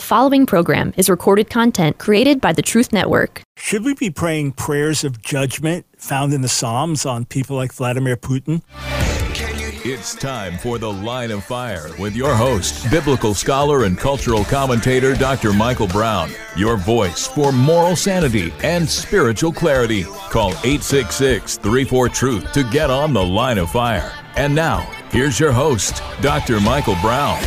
The following program is recorded content created by the Truth Network. Should we be praying prayers of judgment found in the Psalms on people like Vladimir Putin? It's time for The Line of Fire with your host, biblical scholar and cultural commentator Dr. Michael Brown. Your voice for moral sanity and spiritual clarity. Call 866 34 Truth to get on The Line of Fire. And now, here's your host, Dr. Michael Brown.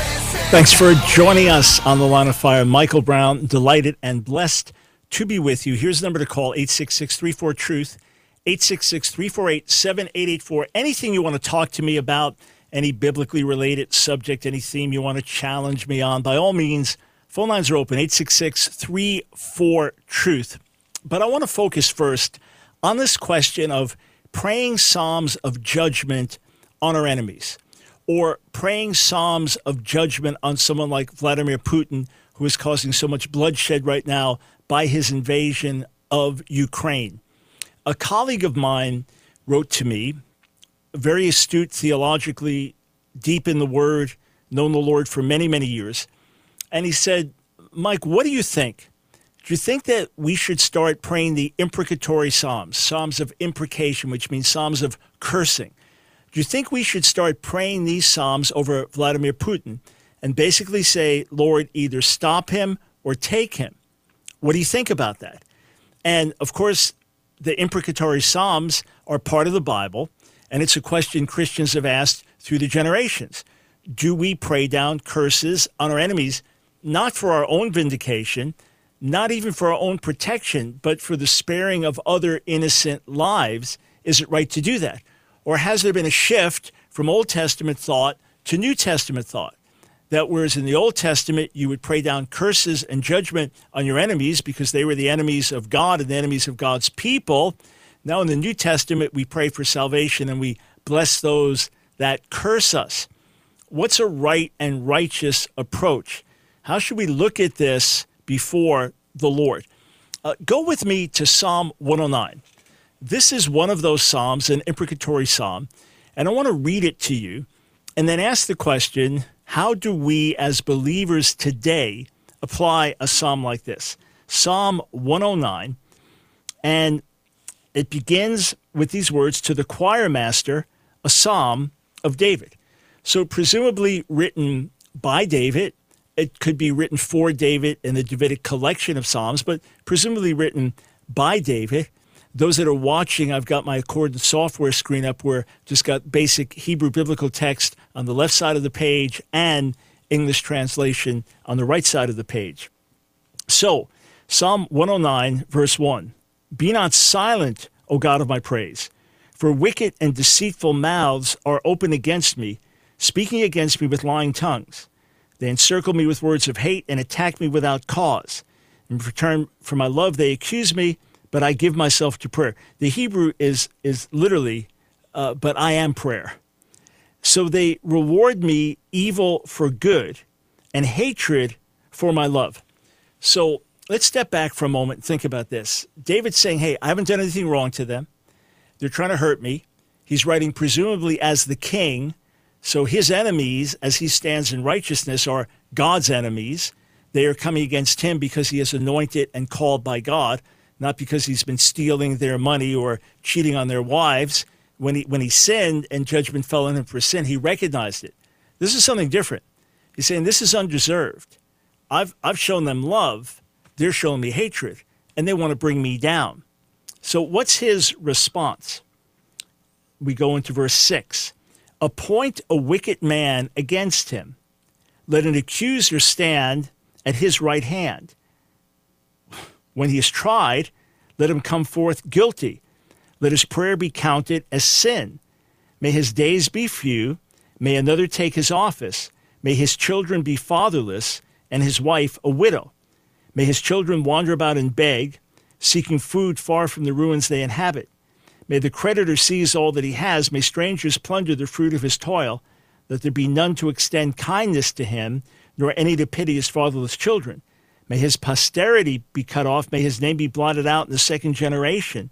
Thanks for joining us on The Line of Fire. Michael Brown, delighted and blessed to be with you. Here's the number to call 866 34 Truth. 866 348 7884. Anything you want to talk to me about, any biblically related subject, any theme you want to challenge me on, by all means, phone lines are open 866 34 Truth. But I want to focus first on this question of praying psalms of judgment on our enemies or praying psalms of judgment on someone like Vladimir Putin, who is causing so much bloodshed right now by his invasion of Ukraine a colleague of mine wrote to me, very astute theologically, deep in the Word, known the Lord for many, many years. And he said, Mike, what do you think? Do you think that we should start praying the imprecatory Psalms, Psalms of imprecation, which means Psalms of cursing? Do you think we should start praying these Psalms over Vladimir Putin and basically say, Lord, either stop him or take him? What do you think about that? And of course, the imprecatory Psalms are part of the Bible, and it's a question Christians have asked through the generations. Do we pray down curses on our enemies, not for our own vindication, not even for our own protection, but for the sparing of other innocent lives? Is it right to do that? Or has there been a shift from Old Testament thought to New Testament thought? that whereas in the Old Testament you would pray down curses and judgment on your enemies because they were the enemies of God and the enemies of God's people, now in the New Testament we pray for salvation and we bless those that curse us. What's a right and righteous approach? How should we look at this before the Lord? Uh, go with me to Psalm 109. This is one of those Psalms, an imprecatory Psalm, and I want to read it to you and then ask the question how do we as believers today apply a psalm like this? Psalm 109, and it begins with these words to the choir master, a psalm of David. So, presumably written by David. It could be written for David in the Davidic collection of psalms, but presumably written by David those that are watching, I've got my Accordance software screen up where just got basic Hebrew biblical text on the left side of the page and English translation on the right side of the page. So, Psalm 109, verse 1 Be not silent, O God of my praise, for wicked and deceitful mouths are open against me, speaking against me with lying tongues. They encircle me with words of hate and attack me without cause. In return for my love, they accuse me but I give myself to prayer. The Hebrew is, is literally, uh, but I am prayer. So they reward me evil for good and hatred for my love. So let's step back for a moment and think about this. David's saying, Hey, I haven't done anything wrong to them. They're trying to hurt me. He's writing presumably as the king. So his enemies, as he stands in righteousness, are God's enemies. They are coming against him because he is anointed and called by God not because he's been stealing their money or cheating on their wives. When he, when he sinned and judgment fell on him for sin, he recognized it. This is something different. He's saying, This is undeserved. I've, I've shown them love, they're showing me hatred, and they want to bring me down. So, what's his response? We go into verse 6 Appoint a wicked man against him, let an accuser stand at his right hand. When he is tried, let him come forth guilty. Let his prayer be counted as sin. May his days be few. May another take his office. May his children be fatherless, and his wife a widow. May his children wander about and beg, seeking food far from the ruins they inhabit. May the creditor seize all that he has. May strangers plunder the fruit of his toil. Let there be none to extend kindness to him, nor any to pity his fatherless children. May his posterity be cut off. May his name be blotted out in the second generation.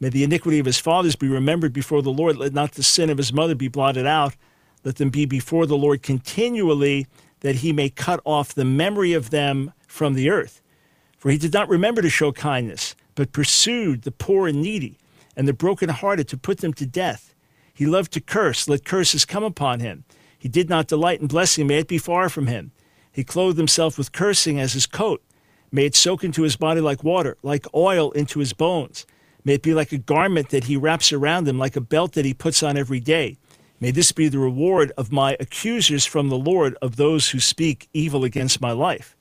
May the iniquity of his fathers be remembered before the Lord. Let not the sin of his mother be blotted out. Let them be before the Lord continually, that he may cut off the memory of them from the earth. For he did not remember to show kindness, but pursued the poor and needy and the brokenhearted to put them to death. He loved to curse, let curses come upon him. He did not delight in blessing, may it be far from him. He clothed himself with cursing as his coat. May it soak into his body like water, like oil into his bones. May it be like a garment that he wraps around him, like a belt that he puts on every day. May this be the reward of my accusers from the Lord, of those who speak evil against my life.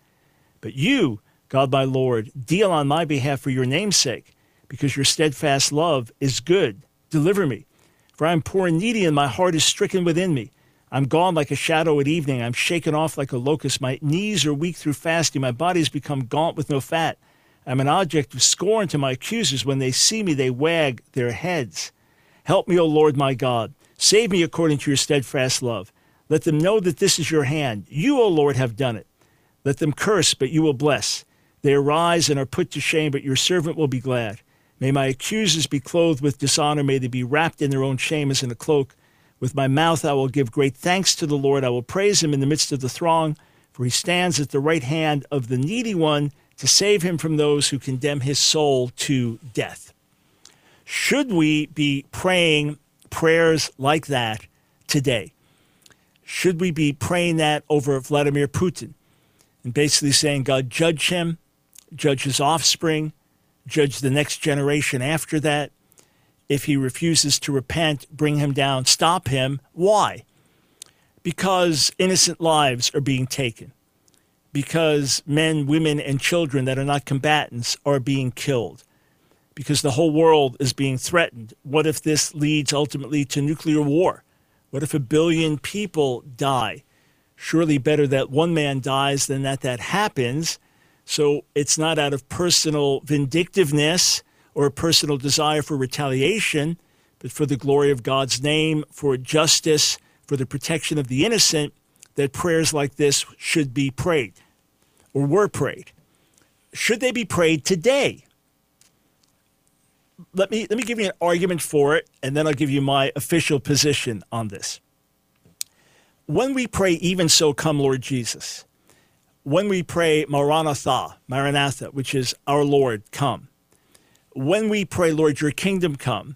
But you, God my Lord, deal on my behalf for your name's sake, because your steadfast love is good. Deliver me, for I am poor and needy, and my heart is stricken within me. I'm gone like a shadow at evening. I'm shaken off like a locust. My knees are weak through fasting. My body has become gaunt with no fat. I'm an object of scorn to my accusers. When they see me, they wag their heads. Help me, O Lord my God. Save me according to your steadfast love. Let them know that this is your hand. You, O Lord, have done it. Let them curse, but you will bless. They arise and are put to shame, but your servant will be glad. May my accusers be clothed with dishonor. May they be wrapped in their own shame as in a cloak. With my mouth I will give great thanks to the Lord. I will praise him in the midst of the throng, for he stands at the right hand of the needy one to save him from those who condemn his soul to death. Should we be praying prayers like that today? Should we be praying that over Vladimir Putin and basically saying, God, judge him, judge his offspring, judge the next generation after that? If he refuses to repent, bring him down, stop him. Why? Because innocent lives are being taken because men, women, and children that are not combatants are being killed, because the whole world is being threatened. What if this leads ultimately to nuclear war? What if a billion people die? Surely better that one man dies than that that happens. So it's not out of personal vindictiveness or a personal desire for retaliation, but for the glory of God's name, for justice, for the protection of the innocent, that prayers like this should be prayed or were prayed. Should they be prayed today? Let me, let me give you an argument for it, and then I'll give you my official position on this. When we pray, even so, come Lord Jesus, when we pray Maranatha, Maranatha, which is our Lord, come, when we pray, Lord, your kingdom come,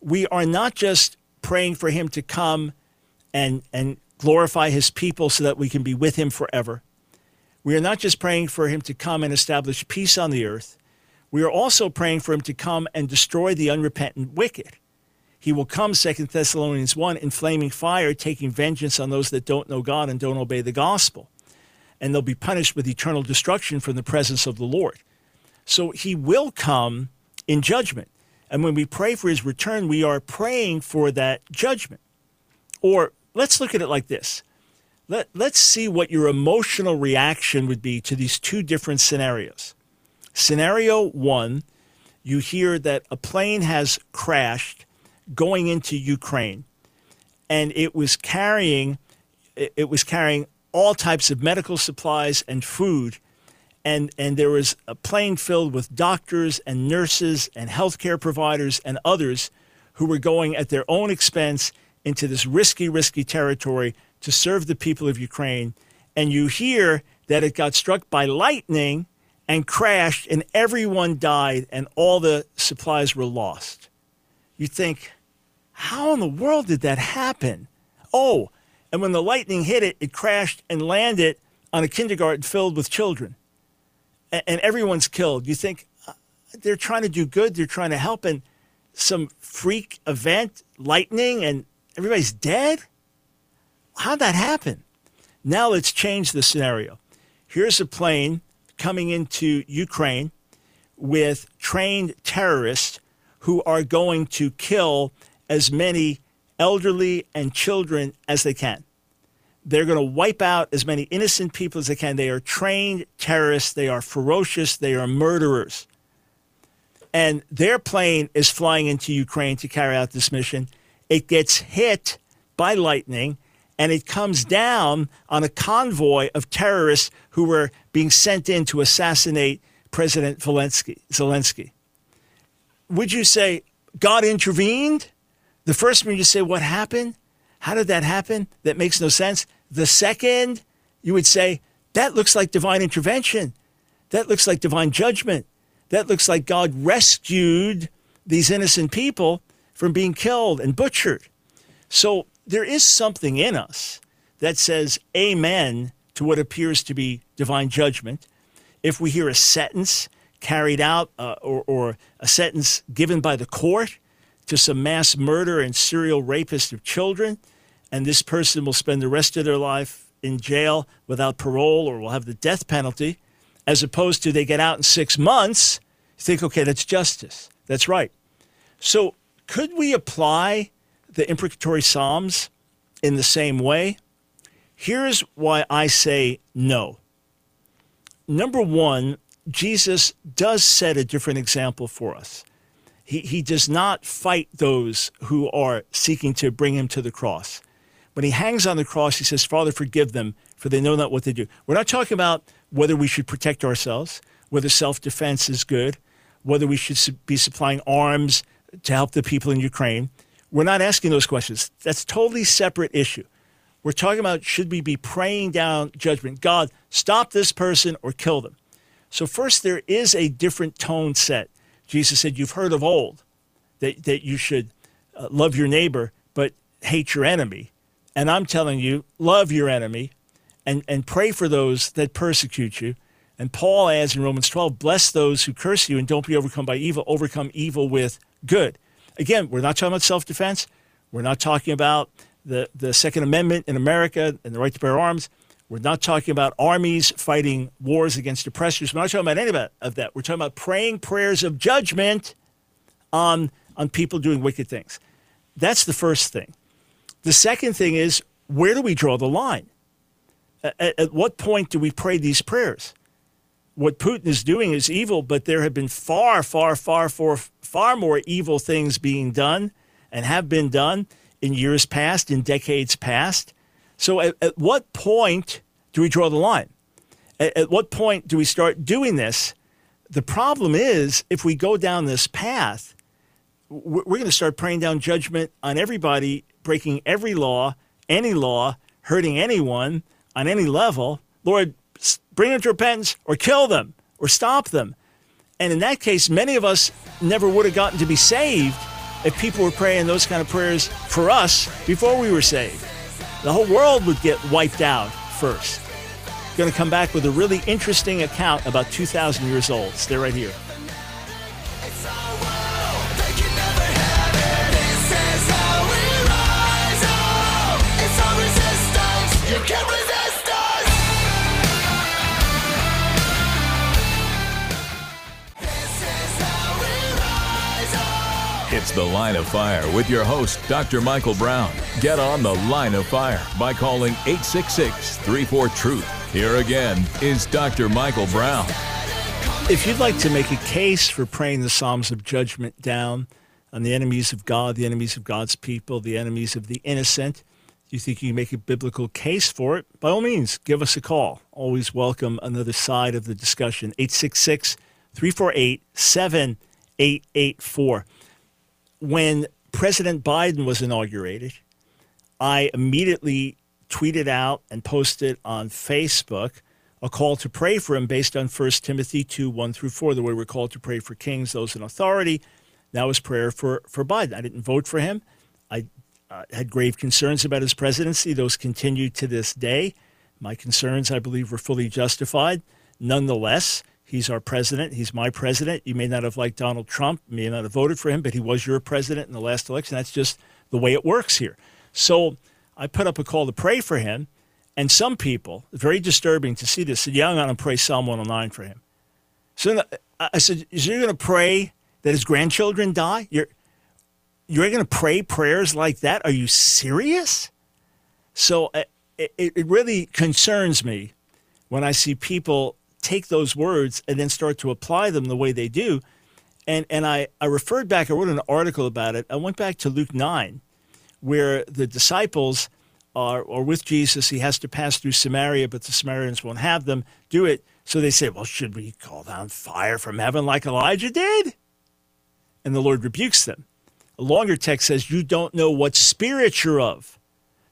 we are not just praying for him to come and, and glorify his people so that we can be with him forever. We are not just praying for him to come and establish peace on the earth, we are also praying for him to come and destroy the unrepentant wicked. He will come, 2 Thessalonians 1, in flaming fire, taking vengeance on those that don't know God and don't obey the gospel. And they'll be punished with eternal destruction from the presence of the Lord. So he will come in judgment. And when we pray for his return, we are praying for that judgment. Or let's look at it like this let, let's see what your emotional reaction would be to these two different scenarios. Scenario one, you hear that a plane has crashed going into Ukraine, and it was carrying it was carrying all types of medical supplies and food, and and there was a plane filled with doctors and nurses and healthcare providers and others who were going at their own expense into this risky, risky territory to serve the people of Ukraine, and you hear that it got struck by lightning and crashed, and everyone died, and all the supplies were lost. You think, how in the world did that happen? Oh, and when the lightning hit it, it crashed and landed on a kindergarten filled with children, and, and everyone's killed. You think uh, they're trying to do good, they're trying to help, and some freak event, lightning, and everybody's dead? How'd that happen? Now let's change the scenario. Here's a plane coming into Ukraine with trained terrorists who are going to kill as many elderly and children as they can. They're going to wipe out as many innocent people as they can. They are trained terrorists. They are ferocious. They are murderers. And their plane is flying into Ukraine to carry out this mission. It gets hit by lightning and it comes down on a convoy of terrorists who were being sent in to assassinate President Zelensky. Zelensky. Would you say God intervened? The first one you say, What happened? How did that happen? That makes no sense. The second, you would say, That looks like divine intervention. That looks like divine judgment. That looks like God rescued these innocent people from being killed and butchered. So there is something in us that says amen to what appears to be divine judgment. If we hear a sentence carried out uh, or, or a sentence given by the court to some mass murder and serial rapist of children, and this person will spend the rest of their life in jail without parole or will have the death penalty, as opposed to they get out in six months, you think, okay, that's justice. That's right. So, could we apply the imprecatory Psalms in the same way? Here's why I say no. Number one, Jesus does set a different example for us. He, he does not fight those who are seeking to bring him to the cross. When he hangs on the cross, he says, Father, forgive them, for they know not what they do. We're not talking about whether we should protect ourselves, whether self defense is good, whether we should be supplying arms to help the people in Ukraine. We're not asking those questions. That's a totally separate issue. We're talking about should we be praying down judgment? God, stop this person or kill them. So, first, there is a different tone set. Jesus said, You've heard of old that, that you should uh, love your neighbor, but hate your enemy. And I'm telling you, love your enemy and, and pray for those that persecute you. And Paul adds in Romans 12, bless those who curse you and don't be overcome by evil, overcome evil with good. Again, we're not talking about self defense. We're not talking about the, the Second Amendment in America and the right to bear arms. We're not talking about armies fighting wars against oppressors. We're not talking about any of that. We're talking about praying prayers of judgment on, on people doing wicked things. That's the first thing. The second thing is where do we draw the line? At, at what point do we pray these prayers? What Putin is doing is evil, but there have been far, far, far, far, far more evil things being done and have been done in years past, in decades past. So, at, at what point do we draw the line? At, at what point do we start doing this? The problem is, if we go down this path, we're, we're going to start praying down judgment on everybody, breaking every law, any law, hurting anyone on any level. Lord, bring them to repentance or kill them or stop them. And in that case, many of us never would have gotten to be saved if people were praying those kind of prayers for us before we were saved the whole world would get wiped out first. Going to come back with a really interesting account about 2,000 years old. Stay right here. It's The Line of Fire with your host, Dr. Michael Brown. Get on The Line of Fire by calling 866 34 Truth. Here again is Dr. Michael Brown. If you'd like to make a case for praying the Psalms of Judgment down on the enemies of God, the enemies of God's people, the enemies of the innocent, you think you can make a biblical case for it, by all means, give us a call. Always welcome another side of the discussion. 866 348 7884 when President Biden was inaugurated, I immediately tweeted out and posted on Facebook a call to pray for him based on 1 Timothy 2 1 through 4, the way we're called to pray for kings, those in authority. That was prayer for, for Biden. I didn't vote for him. I uh, had grave concerns about his presidency. Those continue to this day. My concerns, I believe, were fully justified. Nonetheless, He's our president. He's my president. You may not have liked Donald Trump, may not have voted for him, but he was your president in the last election. That's just the way it works here. So I put up a call to pray for him. And some people, very disturbing to see this, said, Yeah, I'm going to pray Psalm 109 for him. So I said, Is you going to pray that his grandchildren die? You're, you're going to pray prayers like that? Are you serious? So uh, it, it really concerns me when I see people take those words and then start to apply them the way they do. And, and I, I referred back, I wrote an article about it. I went back to Luke 9, where the disciples are, are with Jesus. He has to pass through Samaria, but the Samaritans won't have them do it. So they say, Well, should we call down fire from heaven like Elijah did? And the Lord rebukes them. A longer text says, You don't know what spirit you're of.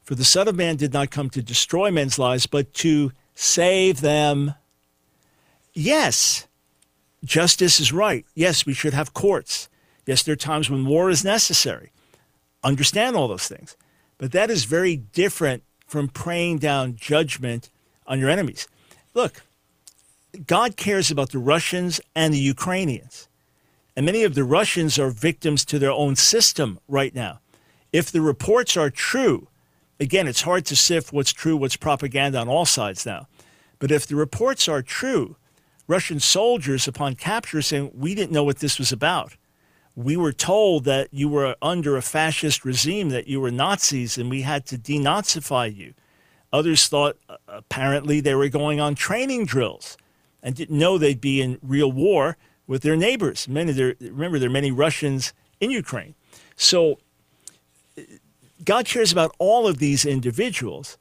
For the Son of Man did not come to destroy men's lives, but to save them yes, justice is right. Yes, we should have courts. Yes, there are times when war is necessary. Understand all those things. But that is very different from praying down judgment on your enemies. Look, God cares about the Russians and the Ukrainians. And many of the Russians are victims to their own system right now. If the reports are true, again, it's hard to sift what's true, what's propaganda on all sides now. But if the reports are true, Russian soldiers, upon capture, saying, We didn't know what this was about. We were told that you were under a fascist regime, that you were Nazis, and we had to denazify you. Others thought uh, apparently they were going on training drills and didn't know they'd be in real war with their neighbors. Many there, remember, there are many Russians in Ukraine. So God cares about all of these individuals.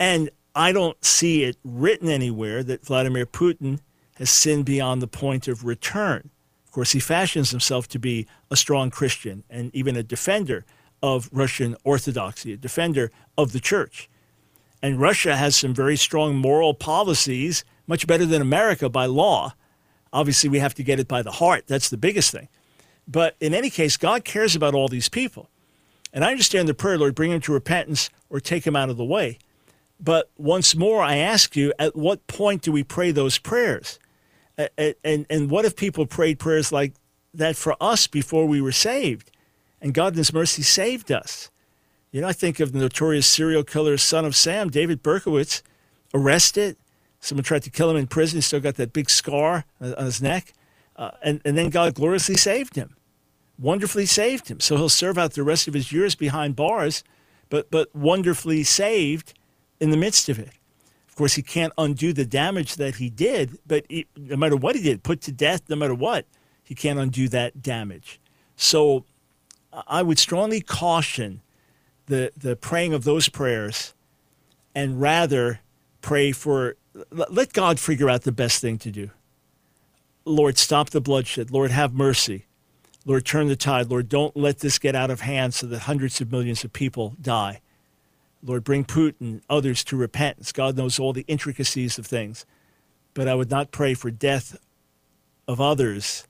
And I don't see it written anywhere that Vladimir Putin has sinned beyond the point of return. Of course, he fashions himself to be a strong Christian and even a defender of Russian orthodoxy, a defender of the church. And Russia has some very strong moral policies, much better than America by law. Obviously, we have to get it by the heart. That's the biggest thing. But in any case, God cares about all these people. And I understand the prayer, Lord, bring him to repentance or take him out of the way. But once more, I ask you, at what point do we pray those prayers? And, and, what if people prayed prayers like that for us before we were saved? And God in His mercy saved us. You know, I think of the notorious serial killer, son of Sam, David Berkowitz, arrested. Someone tried to kill him in prison. He still got that big scar on his neck. Uh, and, and then God gloriously saved him, wonderfully saved him. So he'll serve out the rest of his years behind bars, but, but wonderfully saved in the midst of it. Course, he can't undo the damage that he did, but no matter what he did, put to death, no matter what, he can't undo that damage. So I would strongly caution the, the praying of those prayers and rather pray for, let God figure out the best thing to do. Lord, stop the bloodshed. Lord, have mercy. Lord, turn the tide. Lord, don't let this get out of hand so that hundreds of millions of people die. Lord, bring Putin, others to repentance. God knows all the intricacies of things. But I would not pray for death of others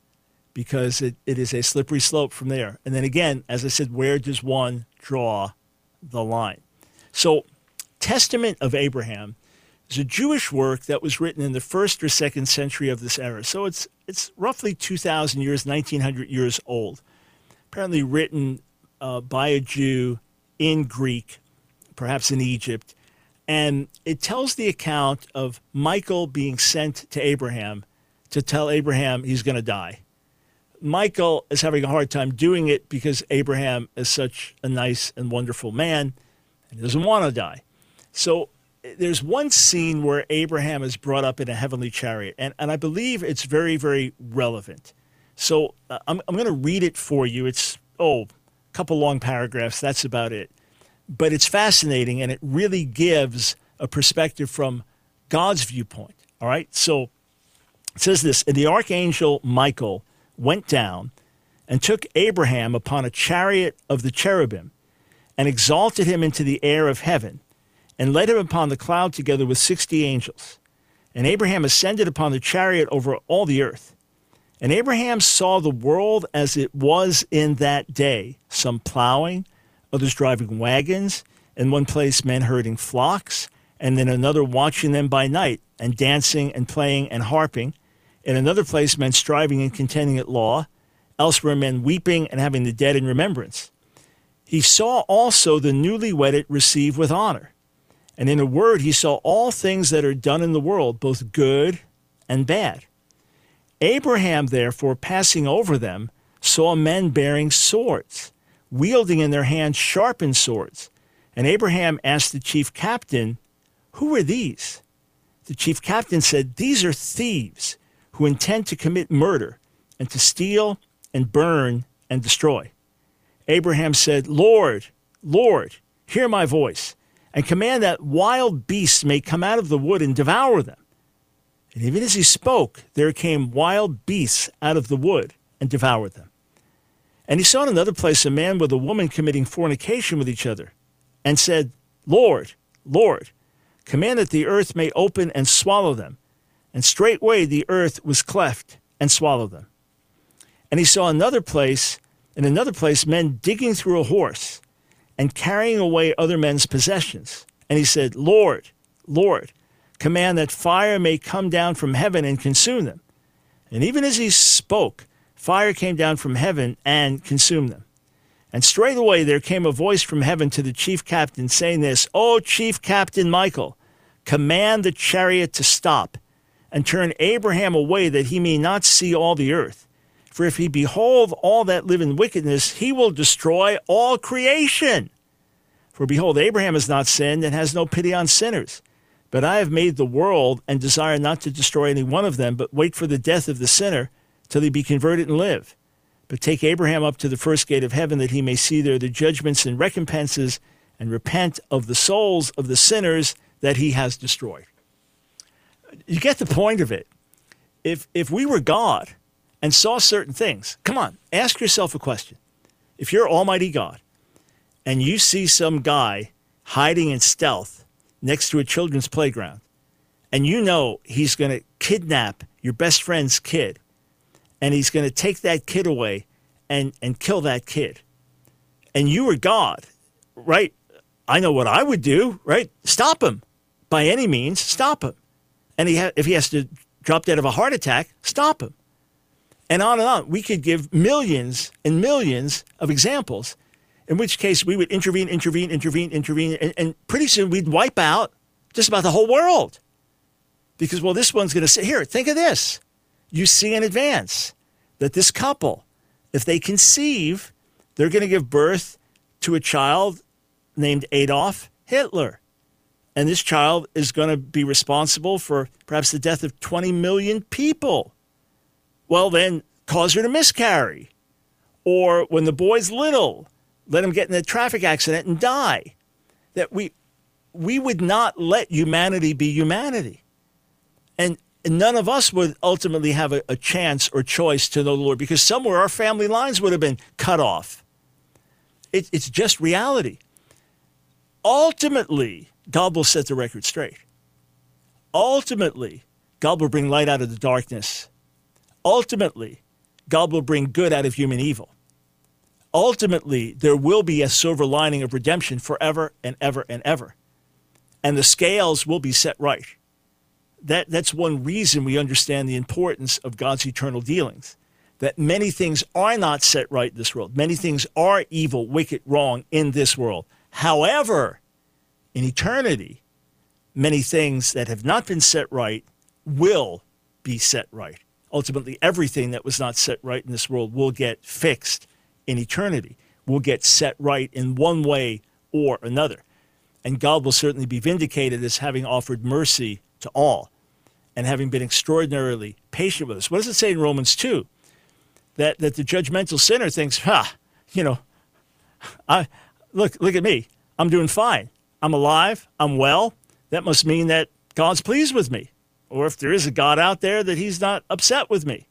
because it, it is a slippery slope from there. And then again, as I said, where does one draw the line? So, Testament of Abraham is a Jewish work that was written in the first or second century of this era. So it's it's roughly 2,000 years, 1,900 years old. Apparently written uh, by a Jew in Greek, perhaps in Egypt, and it tells the account of Michael being sent to Abraham to tell Abraham he's going to die. Michael is having a hard time doing it because Abraham is such a nice and wonderful man and doesn't want to die. So there's one scene where Abraham is brought up in a heavenly chariot, and, and I believe it's very, very relevant. So uh, I'm, I'm going to read it for you. It's, oh, a couple long paragraphs. That's about it. But it's fascinating, and it really gives a perspective from God's viewpoint. All right. So it says this And the archangel Michael went down and took Abraham upon a chariot of the cherubim and exalted him into the air of heaven and led him upon the cloud together with sixty angels. And Abraham ascended upon the chariot over all the earth. And Abraham saw the world as it was in that day, some plowing, others driving wagons, in one place men herding flocks, and in another watching them by night, and dancing and playing and harping. In another place men striving and contending at law, elsewhere men weeping and having the dead in remembrance. He saw also the newly wedded receive with honor. And in a word, he saw all things that are done in the world, both good and bad. Abraham, therefore, passing over them, saw men bearing swords, wielding in their hands sharpened swords. And Abraham asked the chief captain, Who are these? The chief captain said, These are thieves who intend to commit murder and to steal and burn and destroy. Abraham said, Lord, Lord, hear my voice and command that wild beasts may come out of the wood and devour them. And even as he spoke, there came wild beasts out of the wood and devoured them. And he saw in another place a man with a woman committing fornication with each other, and said, Lord, Lord, command that the earth may open and swallow them. and straightway the earth was cleft and swallowed them. And he saw another place, in another place, men digging through a horse and carrying away other men's possessions. And he said, Lord, Lord, command that fire may come down from heaven and consume them. And even as he spoke, fire came down from heaven and consumed them. And straightway there came a voice from heaven to the chief captain, saying this, O chief captain Michael, command the chariot to stop, and turn Abraham away that he may not see all the earth. For if he behold all that live in wickedness, he will destroy all creation. For behold, Abraham has not sinned and has no pity on sinners. But I have made the world and desire not to destroy any one of them, but wait for the death of the sinner till he be converted and live. But take Abraham up to the first gate of heaven that he may see there the judgments and recompenses and repent of the souls of the sinners that he has destroyed. You get the point of it. If, if we were God and saw certain things, come on, ask yourself a question. If you're Almighty God and you see some guy hiding in stealth next to a children's playground, and you know he's going to kidnap your best friend's kid, and he's going to take that kid away and, and kill that kid, and you were God, right? I know what I would do, right? Stop him by any means, stop him. And he ha- if he has to drop dead of a heart attack, stop him. And on and on. We could give millions and millions of examples in which case we would intervene, intervene, intervene, intervene, and, and pretty soon we'd wipe out just about the whole world. Because, well, this one's going to say, here, think of this. You see in advance that this couple, if they conceive, they're going to give birth to a child named Adolf Hitler. And this child is going to be responsible for perhaps the death of 20 million people. Well, then cause her to miscarry. Or when the boy's little, let him get in a traffic accident and die. That we we would not let humanity be humanity. And none of us would ultimately have a, a, chance or choice to know the Lord because somewhere our family lines would have been cut off. It, it's just reality. Ultimately, God will set the record straight. Ultimately, God will bring light out of the darkness. Ultimately, God will bring good out of human evil ultimately there will be a silver lining of redemption forever and ever and ever. And the scales will be set right. That, that's one reason we understand the importance of God's eternal dealings. That many things are not set right in this world. Many things are evil, wicked, wrong in this world. However, in eternity, many things that have not been set right will be set right. Ultimately, everything that was not set right in this world will get fixed in eternity will get set right in one way or another. And God will certainly be vindicated as having offered mercy to all and having been extraordinarily patient with us. What does it say in Romans 2? That, that the judgmental sinner thinks, ha, you know, I, look, look at me. I'm doing fine. I'm alive. I'm well. That must mean that God's pleased with me. Or if there is a God out there, that he's not upset with me.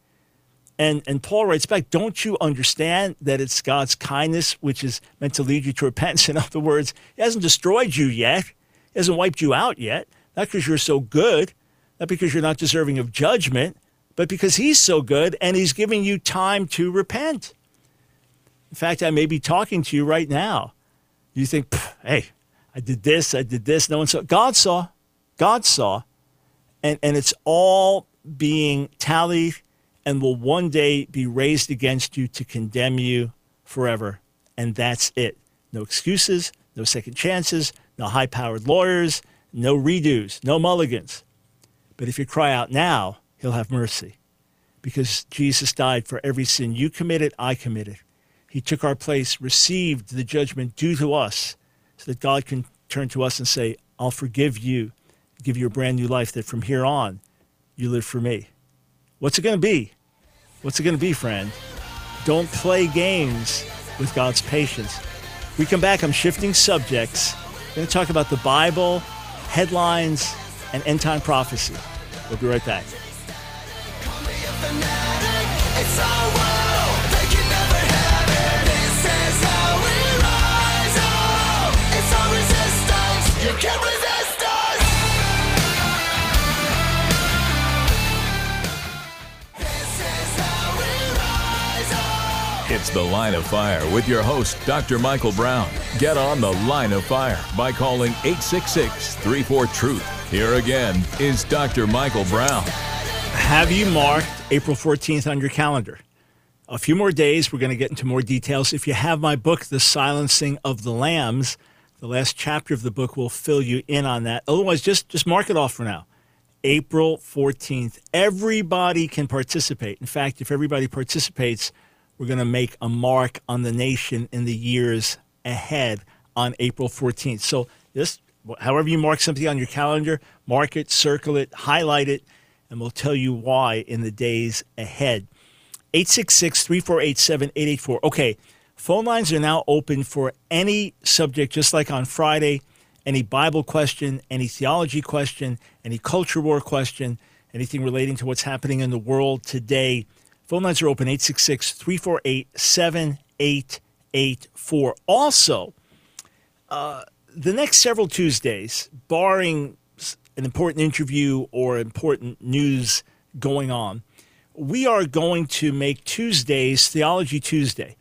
And, and Paul writes back, don't you understand that it's God's kindness which is meant to lead you to repentance? In other words, He hasn't destroyed you yet, He hasn't wiped you out yet, not because you're so good, not because you're not deserving of judgment, but because He's so good and He's giving you time to repent. In fact, I may be talking to you right now. You think, hey, I did this, I did this, no one saw. God saw. God saw. And, and it's all being tallied and will one day be raised against you to condemn you forever. And that's it. No excuses, no second chances, no high powered lawyers, no redos, no mulligans. But if you cry out now, he'll have mercy because Jesus died for every sin you committed, I committed. He took our place, received the judgment due to us, so that God can turn to us and say, I'll forgive you, give you a brand new life, that from here on, you live for me. What's it going to be? What's it going to be, friend? Don't play games with God's patience. We come back, I'm shifting subjects. We're going to talk about the Bible, headlines, and end time prophecy. We'll be right back. The Line of Fire with your host, Dr. Michael Brown. Get on The Line of Fire by calling 866 34 Truth. Here again is Dr. Michael Brown. Have you marked April 14th on your calendar? A few more days, we're going to get into more details. If you have my book, The Silencing of the Lambs, the last chapter of the book will fill you in on that. Otherwise, just, just mark it off for now. April 14th. Everybody can participate. In fact, if everybody participates, we're going to make a mark on the nation in the years ahead on April 14th. So, just however you mark something on your calendar, mark it, circle it, highlight it, and we'll tell you why in the days ahead. 866 348 7884. Okay, phone lines are now open for any subject, just like on Friday any Bible question, any theology question, any culture war question, anything relating to what's happening in the world today. Phone lines are open 866 348 7884. Also, uh, the next several Tuesdays, barring an important interview or important news going on, we are going to make Tuesdays Theology Tuesday.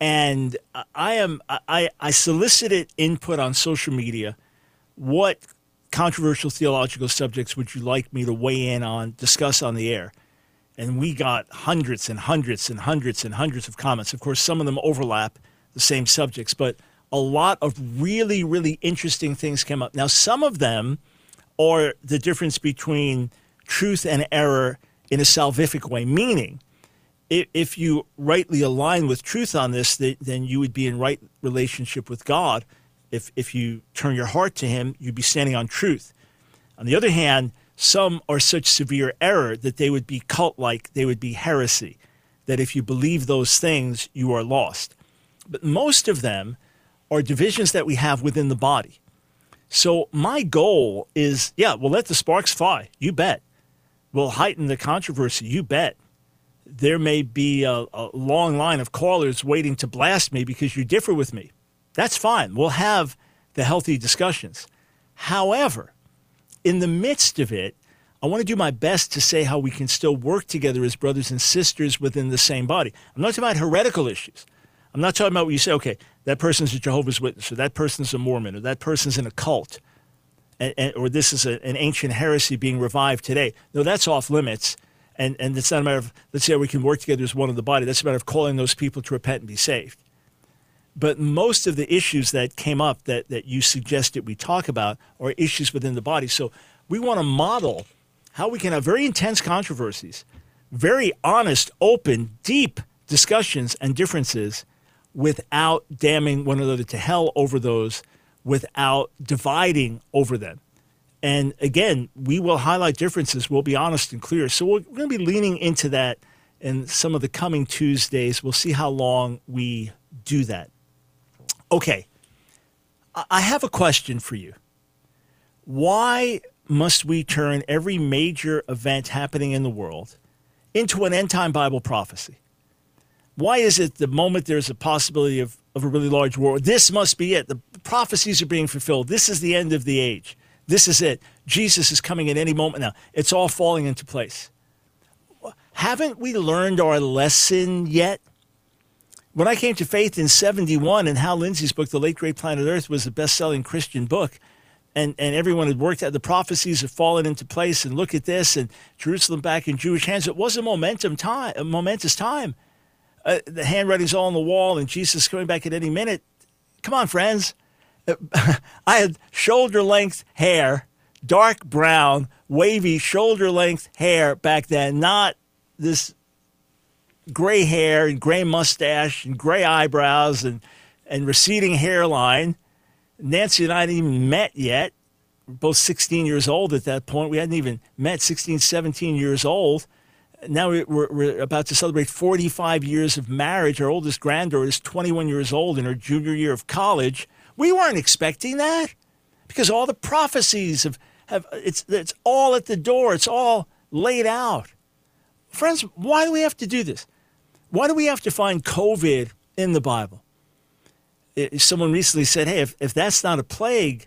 And I am I, I solicited input on social media. What controversial theological subjects would you like me to weigh in on, discuss on the air? And we got hundreds and hundreds and hundreds and hundreds of comments. Of course, some of them overlap the same subjects, but a lot of really, really interesting things came up. Now, some of them are the difference between truth and error in a salvific way, meaning if you rightly align with truth on this, then you would be in right relationship with God. If, if you turn your heart to Him, you'd be standing on truth. On the other hand, some are such severe error that they would be cult like, they would be heresy, that if you believe those things, you are lost. But most of them are divisions that we have within the body. So my goal is yeah, we'll let the sparks fly. You bet. We'll heighten the controversy. You bet there may be a, a, long line of callers waiting to blast me because you differ with me. That's fine. We'll have the healthy discussions. However, in the midst of it, I want to do my best to say how we can still work together as brothers and sisters within the same body. I'm not talking about heretical issues. I'm not talking about what you say, okay, that person's a Jehovah's Witness, or that person's a Mormon, or that person's in a cult, and, and, or this is a, an ancient heresy being revived today. No, that's off limits and, and it's not a matter of, let's say we can work together as one of the body. That's a matter of calling those people to repent and be saved. But most of the issues that came up that, that you suggested we talk about are issues within the body. So we want to model how we can have very intense controversies, very honest, open, deep discussions and differences without damning one another to hell over those, without dividing over them. And again, we will highlight differences. We'll be honest and clear. So we're going to be leaning into that in some of the coming Tuesdays. We'll see how long we do that. Okay. I have a question for you. Why must we turn every major event happening in the world into an end time Bible prophecy? Why is it the moment there's a possibility of, of a really large war, this must be it? The prophecies are being fulfilled. This is the end of the age. This is it. Jesus is coming at any moment now. It's all falling into place. Haven't we learned our lesson yet? When I came to faith in 71 and Hal Lindsey's book, The Late Great Planet Earth, was the best selling Christian book, and, and everyone had worked out the prophecies had fallen into place, and look at this, and Jerusalem back in Jewish hands. It was a momentum time, a momentous time. Uh, the handwriting's all on the wall, and Jesus coming back at any minute. Come on, friends. I had shoulder length hair, dark brown, wavy shoulder length hair back then, not this gray hair and gray mustache and gray eyebrows and, and receding hairline. Nancy and I hadn't even met yet. We're both 16 years old at that point. We hadn't even met, 16, 17 years old. Now we're, we're about to celebrate 45 years of marriage. Our oldest granddaughter is 21 years old in her junior year of college. We weren't expecting that because all the prophecies have, have it's, it's all at the door, it's all laid out. Friends, why do we have to do this? Why do we have to find COVID in the Bible? Someone recently said, hey, if, if that's not a plague,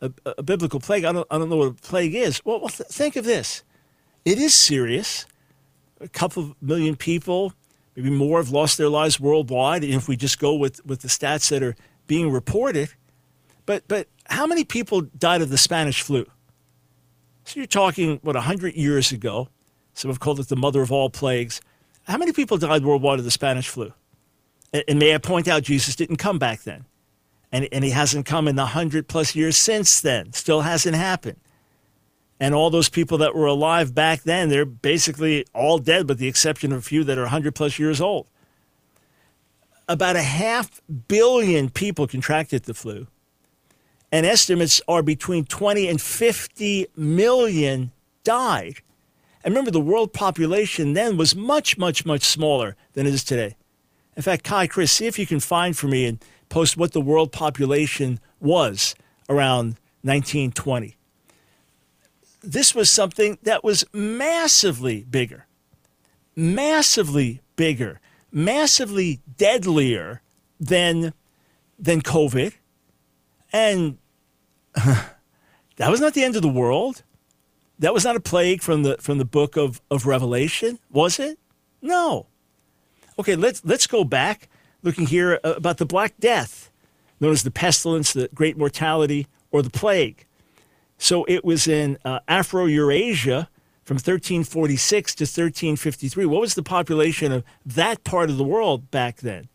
a, a biblical plague, I don't, I don't know what a plague is. Well, well th- think of this it is serious. A couple of million people maybe more have lost their lives worldwide if we just go with, with the stats that are being reported. But, but how many people died of the Spanish flu? So you're talking, what, 100 years ago. Some have called it the mother of all plagues. How many people died worldwide of the Spanish flu? And, and may I point out, Jesus didn't come back then. And, and he hasn't come in the 100 plus years since then. Still hasn't happened. And all those people that were alive back then, they're basically all dead, with the exception of a few that are 100 plus years old. About a half billion people contracted the flu, and estimates are between 20 and 50 million died. And remember, the world population then was much, much, much smaller than it is today. In fact, Kai, Chris, see if you can find for me and post what the world population was around 1920 this was something that was massively bigger, massively bigger, massively deadlier than than COVID, and that was not the end of the world. That was not a plague from the from the book of, of Revelation, was it? No. Okay, let's let's go back looking here about the Black Death, known as the pestilence, the great mortality, or the plague. So it was in uh, Afro Eurasia from 1346 to 1353. What was the population of that part of the world back then?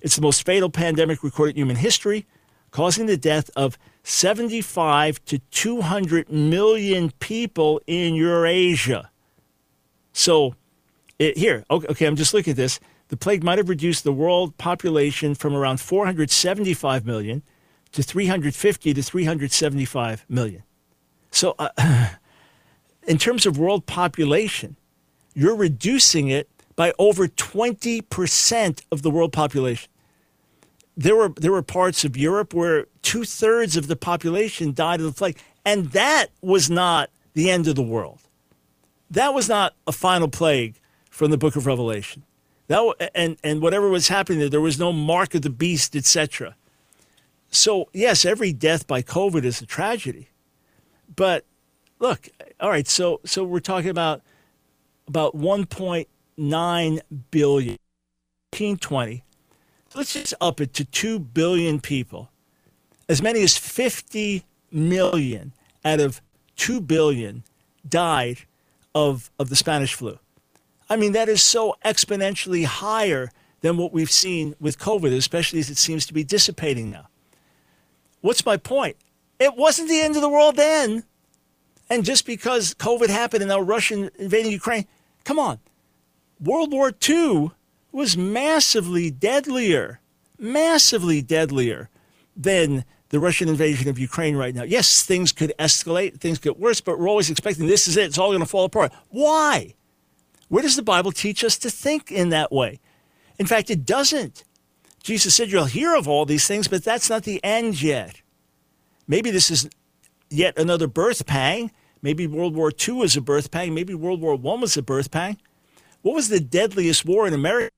It's the most fatal pandemic recorded in human history, causing the death of 75 to 200 million people in Eurasia. So, it, here, okay, okay, I'm just looking at this. The plague might have reduced the world population from around 475 million to 350 to 375 million. So, uh, in terms of world population, you're reducing it by over 20% of the world population. There were, there were parts of Europe where two thirds of the population died of the plague, and that was not the end of the world. That was not a final plague from the book of Revelation. That, and, and whatever was happening there, there was no mark of the beast, etc. So, yes, every death by COVID is a tragedy. But look, all right, so so we're talking about about 1.9 billion, 1920. Let's just up it to 2 billion people. As many as 50 million out of 2 billion died of, of the Spanish flu. I mean, that is so exponentially higher than what we've seen with COVID, especially as it seems to be dissipating now. What's my point? It wasn't the end of the world then. And just because COVID happened and now Russia invading Ukraine, come on. World War II was massively deadlier, massively deadlier than the Russian invasion of Ukraine right now. Yes, things could escalate, things get worse, but we're always expecting this is it, it's all going to fall apart. Why? Where does the Bible teach us to think in that way? In fact, it doesn't. Jesus said, You'll hear of all these things, but that's not the end yet. Maybe this is yet another birth pang. Maybe World War II was a birth pang. Maybe World War I was a birth pang. What was the deadliest war in America?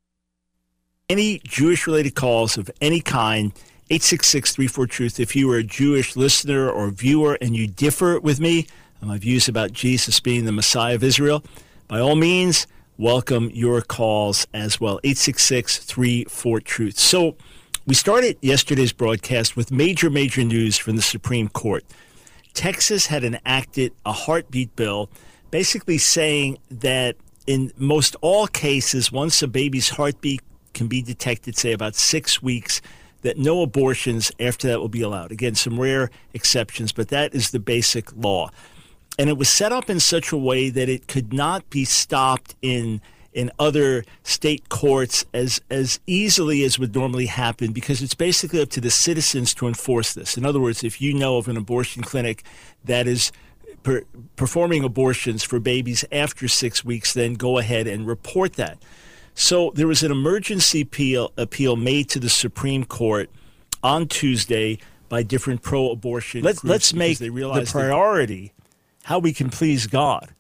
Any Jewish related calls of any kind, 866 34 Truth. If you are a Jewish listener or viewer and you differ with me on my views about Jesus being the Messiah of Israel, by all means, welcome your calls as well. 866 34 Truth. So, we started yesterday's broadcast with major, major news from the Supreme Court. Texas had enacted a heartbeat bill basically saying that in most all cases, once a baby's heartbeat can be detected, say about six weeks, that no abortions after that will be allowed. Again, some rare exceptions, but that is the basic law. And it was set up in such a way that it could not be stopped in in other state courts as as easily as would normally happen because it's basically up to the citizens to enforce this. In other words, if you know of an abortion clinic that is per, performing abortions for babies after 6 weeks, then go ahead and report that. So there was an emergency appeal appeal made to the Supreme Court on Tuesday by different pro-abortion Let, Let's make the priority how we can please God,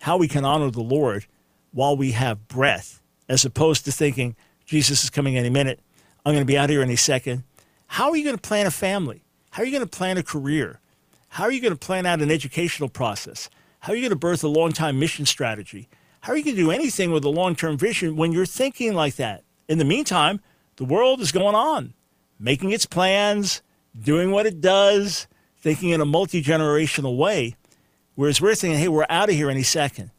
how we can honor the Lord while we have breath, as opposed to thinking, Jesus is coming any minute. I'm going to be out here any second. How are you going to plan a family? How are you going to plan a career? How are you going to plan out an educational process? How are you going to birth a long time mission strategy? How are you going to do anything with a long term vision when you're thinking like that? In the meantime, the world is going on, making its plans, doing what it does, thinking in a multi generational way. Whereas we're thinking, hey, we're out of here any second,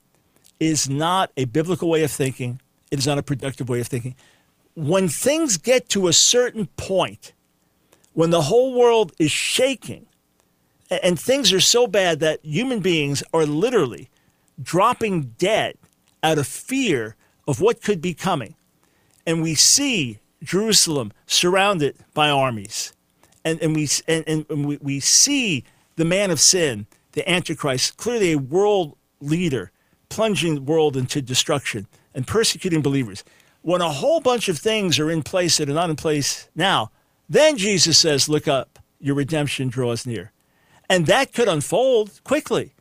is not a biblical way of thinking. It is not a productive way of thinking. When things get to a certain point, when the whole world is shaking, and things are so bad that human beings are literally dropping dead out of fear of what could be coming. And we see Jerusalem surrounded by armies. And, and, we, and, and we, we see the man of sin, the Antichrist, clearly a world leader, plunging the world into destruction and persecuting believers. When a whole bunch of things are in place that are not in place now, then Jesus says, Look up, your redemption draws near. And that could unfold quickly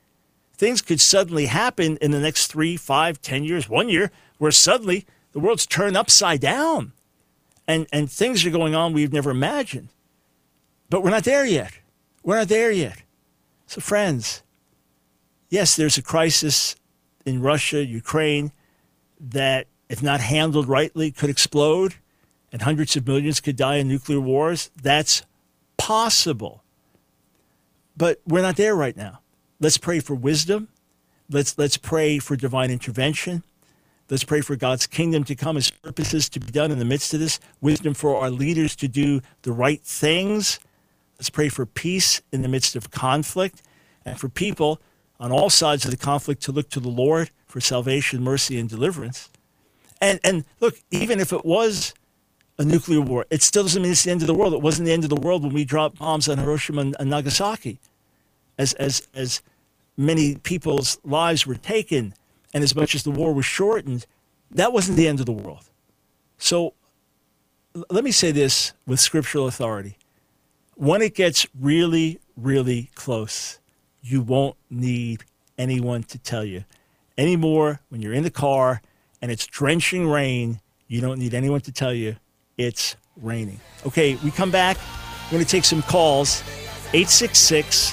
things could suddenly happen in the next three, five, ten years, one year, where suddenly the world's turned upside down and, and things are going on we've never imagined. But we're not there yet. We're not there yet. So, friends, yes, there's a crisis in Russia, Ukraine, that, if not handled rightly, could explode and hundreds of millions could die in nuclear wars. That's possible. But we're not there right now. Let's pray for wisdom. Let's, let's pray for divine intervention. Let's pray for God's kingdom to come, His purposes to be done in the midst of this, wisdom for our leaders to do the right things. Let's pray for peace in the midst of conflict and for people on all sides of the conflict to look to the Lord for salvation, mercy, and deliverance. And, and look, even if it was a nuclear war, it still doesn't mean it's the end of the world. It wasn't the end of the world when we dropped bombs on Hiroshima and, and Nagasaki as, as, as many people's lives were taken and as much as the war was shortened, that wasn't the end of the world. So let me say this with scriptural authority. When it gets really, really close, you won't need anyone to tell you. Anymore, when you're in the car and it's drenching rain, you don't need anyone to tell you it's raining. Okay, we come back. We're going to take some calls. 866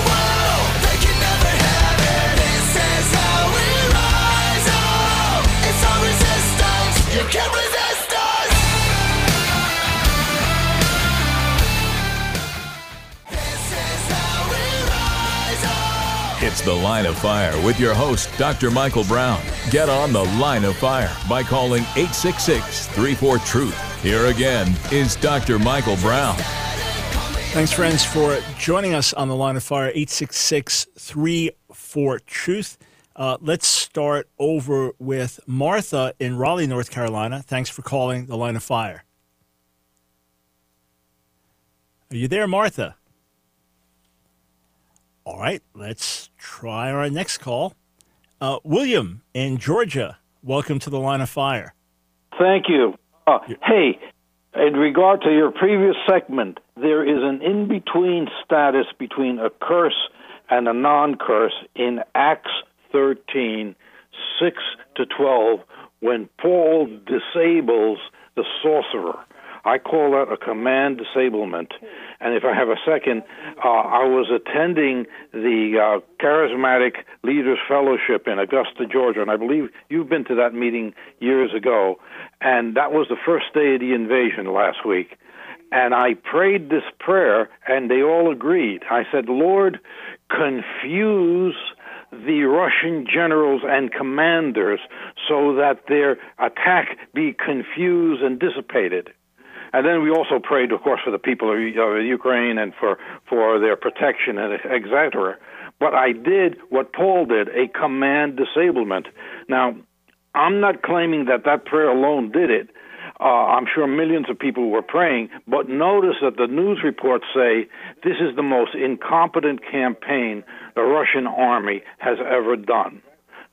The Line of Fire with your host, Dr. Michael Brown. Get on The Line of Fire by calling 866 34 Truth. Here again is Dr. Michael Brown. Thanks, friends, for joining us on The Line of Fire, 866 34 Truth. Uh, let's start over with Martha in Raleigh, North Carolina. Thanks for calling The Line of Fire. Are you there, Martha? All right, let's try our next call. Uh, William in Georgia, welcome to the line of fire. Thank you. Uh, hey, in regard to your previous segment, there is an in between status between a curse and a non curse in Acts 13 6 to 12 when Paul disables the sorcerer. I call that a command disablement. And if I have a second, uh, I was attending the uh, Charismatic Leaders Fellowship in Augusta, Georgia, and I believe you've been to that meeting years ago. And that was the first day of the invasion last week. And I prayed this prayer, and they all agreed. I said, Lord, confuse the Russian generals and commanders so that their attack be confused and dissipated. And then we also prayed, of course, for the people of Ukraine and for, for their protection and etc. But I did what Paul did, a command disablement. Now, I'm not claiming that that prayer alone did it. Uh, I'm sure millions of people were praying, but notice that the news reports say this is the most incompetent campaign the Russian army has ever done.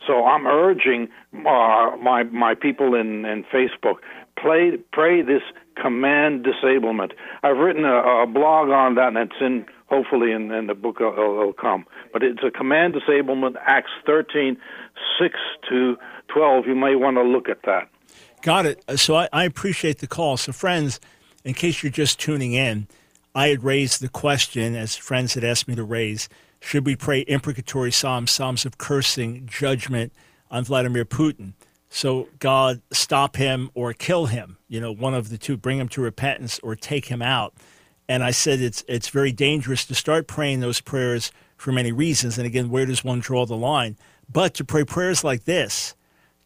So I'm urging uh, my my people in, in Facebook play, pray this command disablement. I've written a, a blog on that, and it's in hopefully in, in the book it'll, it'll, come. But it's a command disablement, Acts 13, 6 to 12. You may want to look at that. Got it. Uh, so I, I appreciate the call. So, friends, in case you're just tuning in, I had raised the question, as friends had asked me to raise, should we pray imprecatory psalms, psalms of cursing, judgment on Vladimir Putin? So God stop him or kill him, you know, one of the two, bring him to repentance or take him out. And I said it's it's very dangerous to start praying those prayers for many reasons. And again, where does one draw the line? But to pray prayers like this,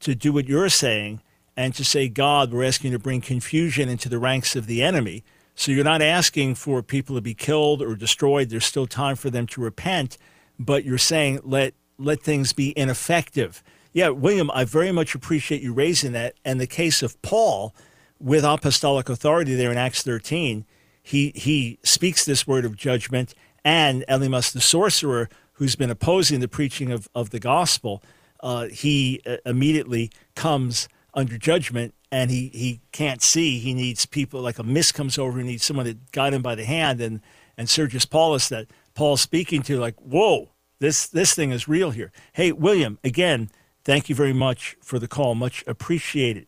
to do what you're saying, and to say, God, we're asking you to bring confusion into the ranks of the enemy. So you're not asking for people to be killed or destroyed. There's still time for them to repent, but you're saying let let things be ineffective. Yeah, William, I very much appreciate you raising that. And the case of Paul with apostolic authority there in Acts 13, he he speaks this word of judgment, and Elymas the sorcerer, who's been opposing the preaching of, of the gospel, uh, he uh, immediately comes under judgment and he, he can't see. He needs people like a mist comes over. He needs someone to guide him by the hand. And, and Sergius Paulus that Paul's speaking to, like, whoa, this, this thing is real here. Hey, William, again, thank you very much for the call. Much appreciated.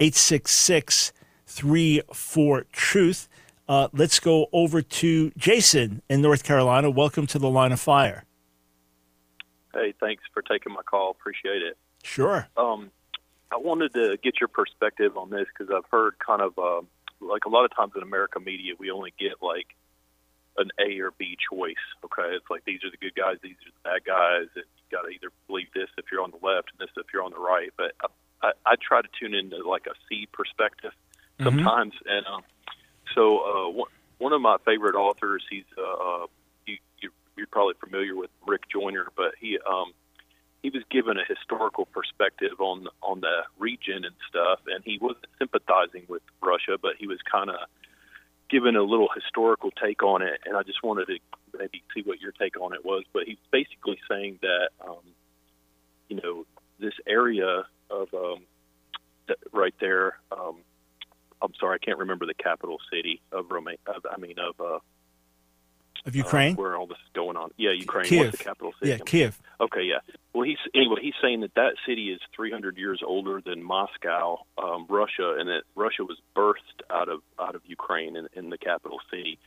866 34 Truth. Uh, let's go over to Jason in North Carolina. Welcome to the line of fire. Hey, thanks for taking my call. Appreciate it. Sure. Um, I wanted to get your perspective on this because I've heard kind of uh, like a lot of times in American media, we only get like an A or B choice. Okay, it's like these are the good guys, these are the bad guys, and got to either believe this if you're on the left and this if you're on the right. But I, I, I try to tune into like a C perspective mm-hmm. sometimes, mm-hmm. and um, so uh, one, one of my favorite authors, he's uh, uh you, you you're probably familiar with Rick Joyner, but he um he was given a historical perspective on on the region and stuff, and he wasn't sympathizing with Russia, but he was kind of given a little historical take on it. And I just wanted to maybe see what your take on it was. But he's basically saying that um, you know this area of um, right there. Um, I'm sorry, I can't remember the capital city of Roma. I mean of uh, of Ukraine, uh, where all this is going on. Yeah, Ukraine. Kiev. What's the capital city? Yeah, Kiev. Okay, yeah. Well, he's anyway. He's saying that that city is 300 years older than Moscow, um, Russia, and that Russia was birthed out of out of Ukraine in, in the capital city.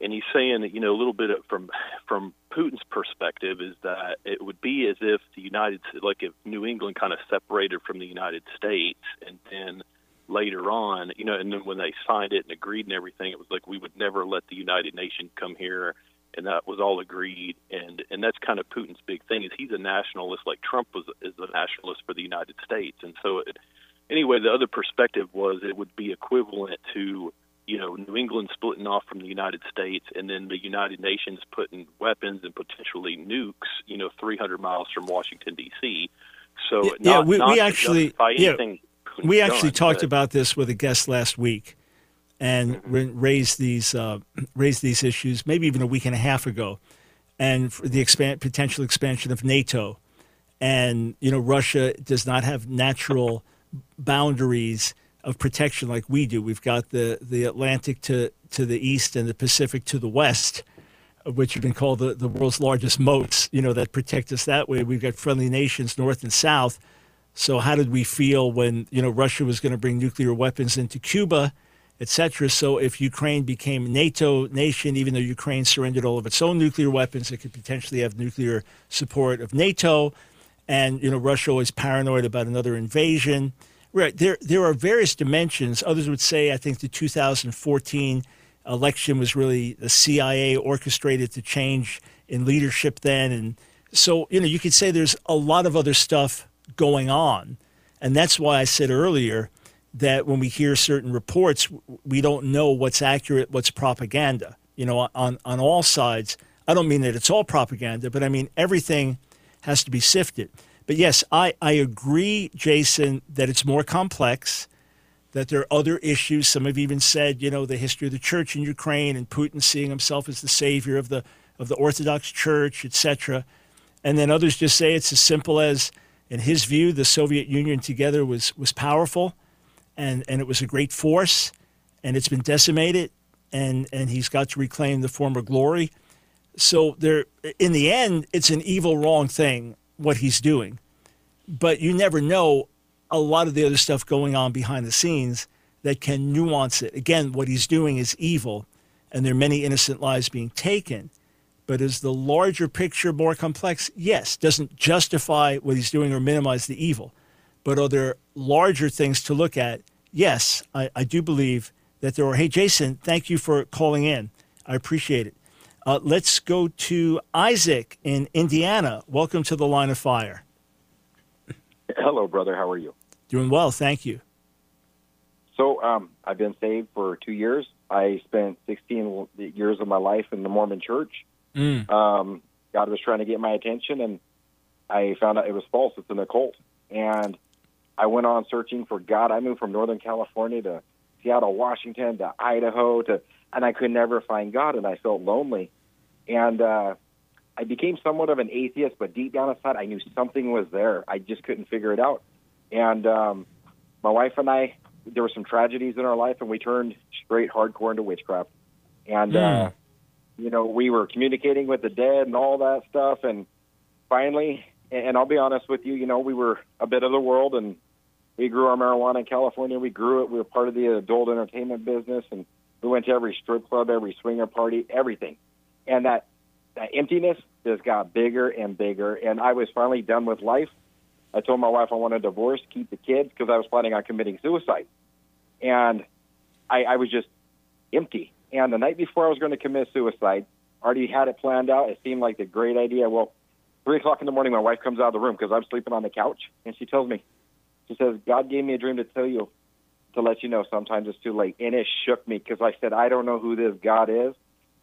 And he's saying that you know a little bit of, from from Putin's perspective is that it would be as if the United like if New England kind of separated from the United States, and then later on, you know, and then when they signed it and agreed and everything, it was like we would never let the United Nations come here, and that was all agreed. And and that's kind of Putin's big thing is he's a nationalist, like Trump was is a nationalist for the United States. And so, it, anyway, the other perspective was it would be equivalent to you know New England splitting off from the United States, and then the United Nations putting weapons and potentially nukes, you know, 300 miles from Washington D.C. So yeah, not, yeah we, we actually yeah, we actually done, talked but... about this with a guest last week, and mm-hmm. raised these uh, raised these issues maybe even a week and a half ago, and the expand, potential expansion of NATO, and you know Russia does not have natural boundaries of protection like we do. We've got the the Atlantic to to the east and the Pacific to the west which have been called the, the world's largest moats, you know, that protect us that way. We've got friendly nations north and south. So how did we feel when you know Russia was going to bring nuclear weapons into Cuba, etc. So if Ukraine became NATO nation, even though Ukraine surrendered all of its own nuclear weapons, it could potentially have nuclear support of NATO. And you know Russia was paranoid about another invasion. Right there, there are various dimensions. Others would say, I think the 2014 election was really the CIA orchestrated the change in leadership then, and so you know you could say there's a lot of other stuff going on. And that's why I said earlier that when we hear certain reports, we don't know what's accurate, what's propaganda. You know, on, on all sides. I don't mean that it's all propaganda, but I mean everything has to be sifted. But yes, I, I agree, Jason, that it's more complex, that there are other issues. Some have even said, you know, the history of the church in Ukraine and Putin seeing himself as the savior of the of the Orthodox Church, etc. And then others just say it's as simple as in his view, the Soviet Union together was, was powerful and, and it was a great force, and it's been decimated, and, and he's got to reclaim the former glory. So there, in the end, it's an evil, wrong thing what he's doing, but you never know a lot of the other stuff going on behind the scenes that can nuance it. Again, what he's doing is evil, and there are many innocent lives being taken. But is the larger picture more complex? Yes. Doesn't justify what he's doing or minimize the evil. But are there larger things to look at? Yes, I, I do believe that there are. Hey, Jason, thank you for calling in. I appreciate it. Uh, let's go to Isaac in Indiana. Welcome to the line of fire. Hello, brother. How are you? Doing well, thank you. So, um, I've been saved for two years. I spent 16 years of my life in the Mormon church. Mm. Um, God was trying to get my attention, and I found out it was false. It's an occult. And I went on searching for God. I moved from Northern California to Seattle, Washington, to Idaho, to, and I could never find God, and I felt lonely. And uh, I became somewhat of an atheist, but deep down inside, I knew something was there. I just couldn't figure it out. And um, my wife and I, there were some tragedies in our life, and we turned straight hardcore into witchcraft. And uh, you know, we were communicating with the dead and all that stuff. And finally, and I'll be honest with you, you know, we were a bit of the world, and we grew our marijuana in California. We grew it. We were part of the adult entertainment business, and we went to every strip club, every swinger party, everything. And that that emptiness just got bigger and bigger. And I was finally done with life. I told my wife I want a divorce, keep the kids, because I was planning on committing suicide. And I, I was just empty. And the night before I was going to commit suicide, already had it planned out. It seemed like a great idea. Well, three o'clock in the morning, my wife comes out of the room because I'm sleeping on the couch, and she tells me, she says, "God gave me a dream to tell you, to let you know. Sometimes it's too late." And it shook me because I said, "I don't know who this God is.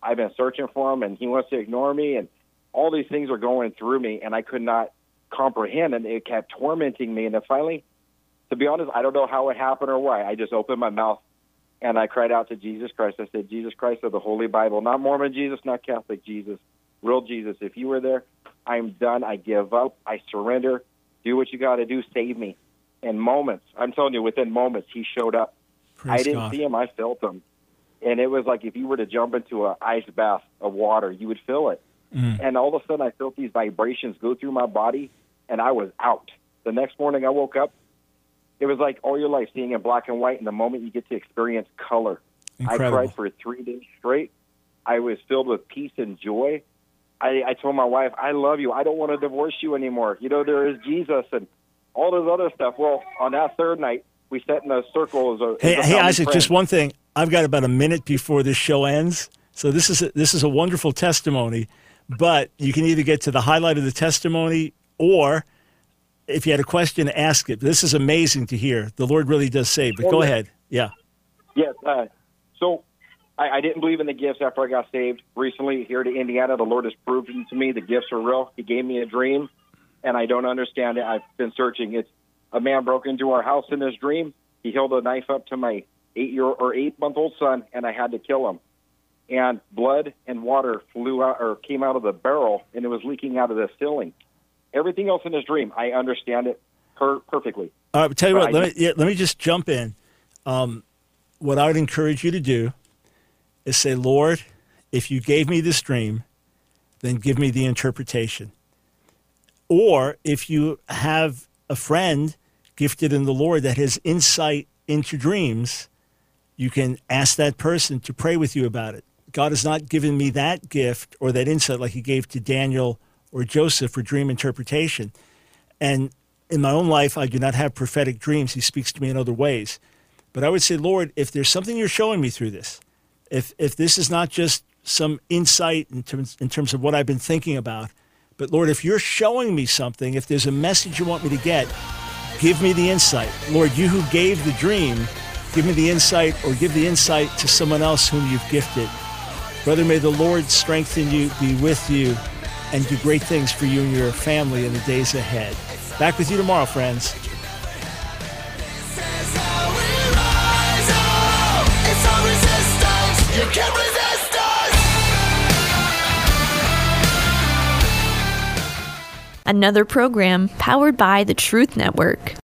I've been searching for him, and he wants to ignore me, and all these things are going through me, and I could not comprehend, and it kept tormenting me. And then finally, to be honest, I don't know how it happened or why. I just opened my mouth and I cried out to Jesus Christ. I said, Jesus Christ of the Holy Bible, not Mormon Jesus, not Catholic Jesus, real Jesus. If you were there, I'm done. I give up. I surrender. Do what you got to do. Save me. In moments, I'm telling you, within moments, he showed up. Praise I didn't God. see him. I felt him. And it was like if you were to jump into an ice bath of water, you would feel it. Mm. And all of a sudden, I felt these vibrations go through my body, and I was out. The next morning, I woke up. It was like all your life seeing in black and white, and the moment you get to experience color. Incredible. I cried for three days straight. I was filled with peace and joy. I, I told my wife, I love you. I don't want to divorce you anymore. You know, there is Jesus and all this other stuff. Well, on that third night, we sat in a circle as a. Hey, as a hey, Isaac, friend. just one thing. I've got about a minute before this show ends, so this is a, this is a wonderful testimony. But you can either get to the highlight of the testimony, or if you had a question, ask it. This is amazing to hear. The Lord really does save. But Oh, go ahead. Yeah. Yes. Uh, so I, I didn't believe in the gifts after I got saved. Recently, here to Indiana, the Lord has proven to me the gifts are real. He gave me a dream, and I don't understand it. I've been searching. It's a man broke into our house in his dream. He held a knife up to my eight year or eight month old son, and I had to kill him. And blood and water flew out or came out of the barrel, and it was leaking out of the ceiling. Everything else in his dream, I understand it per- perfectly. All right, tell you what. I Let me yeah, let me just jump in. Um, what I would encourage you to do is say, Lord, if you gave me this dream, then give me the interpretation. Or if you have a friend gifted in the Lord that has insight into dreams, you can ask that person to pray with you about it. God has not given me that gift or that insight like He gave to Daniel or Joseph for dream interpretation. And in my own life, I do not have prophetic dreams. He speaks to me in other ways. But I would say, Lord, if there's something you're showing me through this, if, if this is not just some insight in terms, in terms of what I've been thinking about, but Lord, if you're showing me something, if there's a message you want me to get, give me the insight. Lord, you who gave the dream, give me the insight or give the insight to someone else whom you've gifted. Brother, may the Lord strengthen you, be with you, and do great things for you and your family in the days ahead. Back with you tomorrow, friends. Another program powered by the Truth Network.